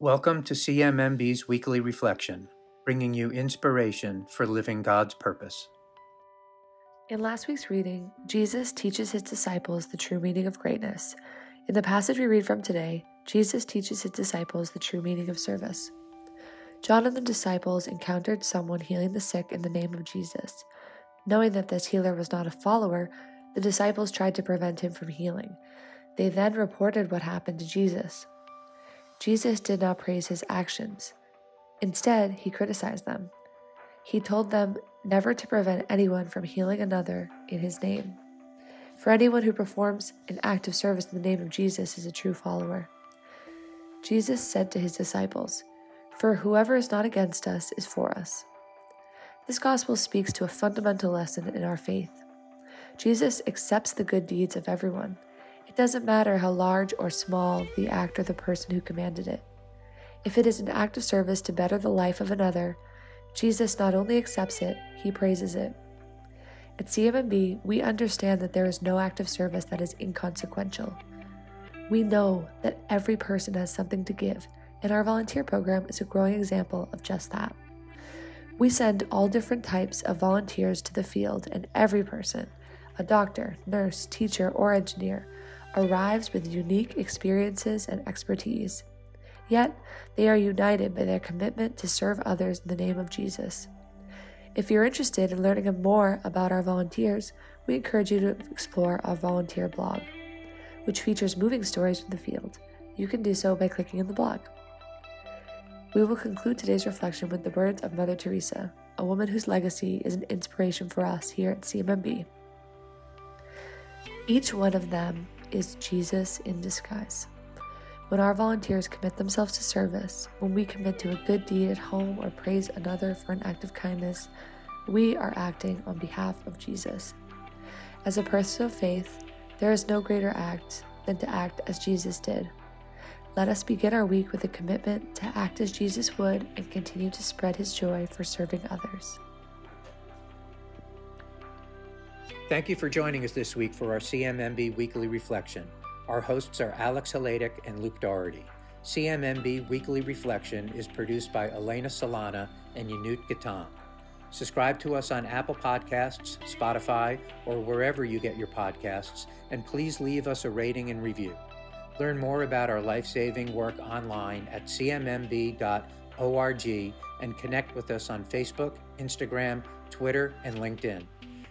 Welcome to CMMB's weekly reflection, bringing you inspiration for living God's purpose. In last week's reading, Jesus teaches his disciples the true meaning of greatness. In the passage we read from today, Jesus teaches his disciples the true meaning of service. John and the disciples encountered someone healing the sick in the name of Jesus. Knowing that this healer was not a follower, the disciples tried to prevent him from healing. They then reported what happened to Jesus. Jesus did not praise his actions. Instead, he criticized them. He told them never to prevent anyone from healing another in his name. For anyone who performs an act of service in the name of Jesus is a true follower. Jesus said to his disciples, For whoever is not against us is for us. This gospel speaks to a fundamental lesson in our faith. Jesus accepts the good deeds of everyone. It doesn't matter how large or small the act or the person who commanded it. If it is an act of service to better the life of another, Jesus not only accepts it, he praises it. At CMMB, we understand that there is no act of service that is inconsequential. We know that every person has something to give, and our volunteer program is a growing example of just that. We send all different types of volunteers to the field, and every person, a doctor, nurse, teacher, or engineer, arrives with unique experiences and expertise. Yet, they are united by their commitment to serve others in the name of Jesus. If you're interested in learning more about our volunteers, we encourage you to explore our volunteer blog, which features moving stories from the field. You can do so by clicking in the blog. We will conclude today's reflection with the words of Mother Teresa, a woman whose legacy is an inspiration for us here at CMMB. Each one of them is Jesus in disguise. When our volunteers commit themselves to service, when we commit to a good deed at home or praise another for an act of kindness, we are acting on behalf of Jesus. As a person of faith, there is no greater act than to act as Jesus did. Let us begin our week with a commitment to act as Jesus would and continue to spread his joy for serving others. Thank you for joining us this week for our CMMB Weekly Reflection. Our hosts are Alex Haladic and Luke Doherty. CMMB Weekly Reflection is produced by Elena Solana and Yanut Gatam. Subscribe to us on Apple Podcasts, Spotify, or wherever you get your podcasts, and please leave us a rating and review. Learn more about our life saving work online at cmmb.org and connect with us on Facebook, Instagram, Twitter, and LinkedIn.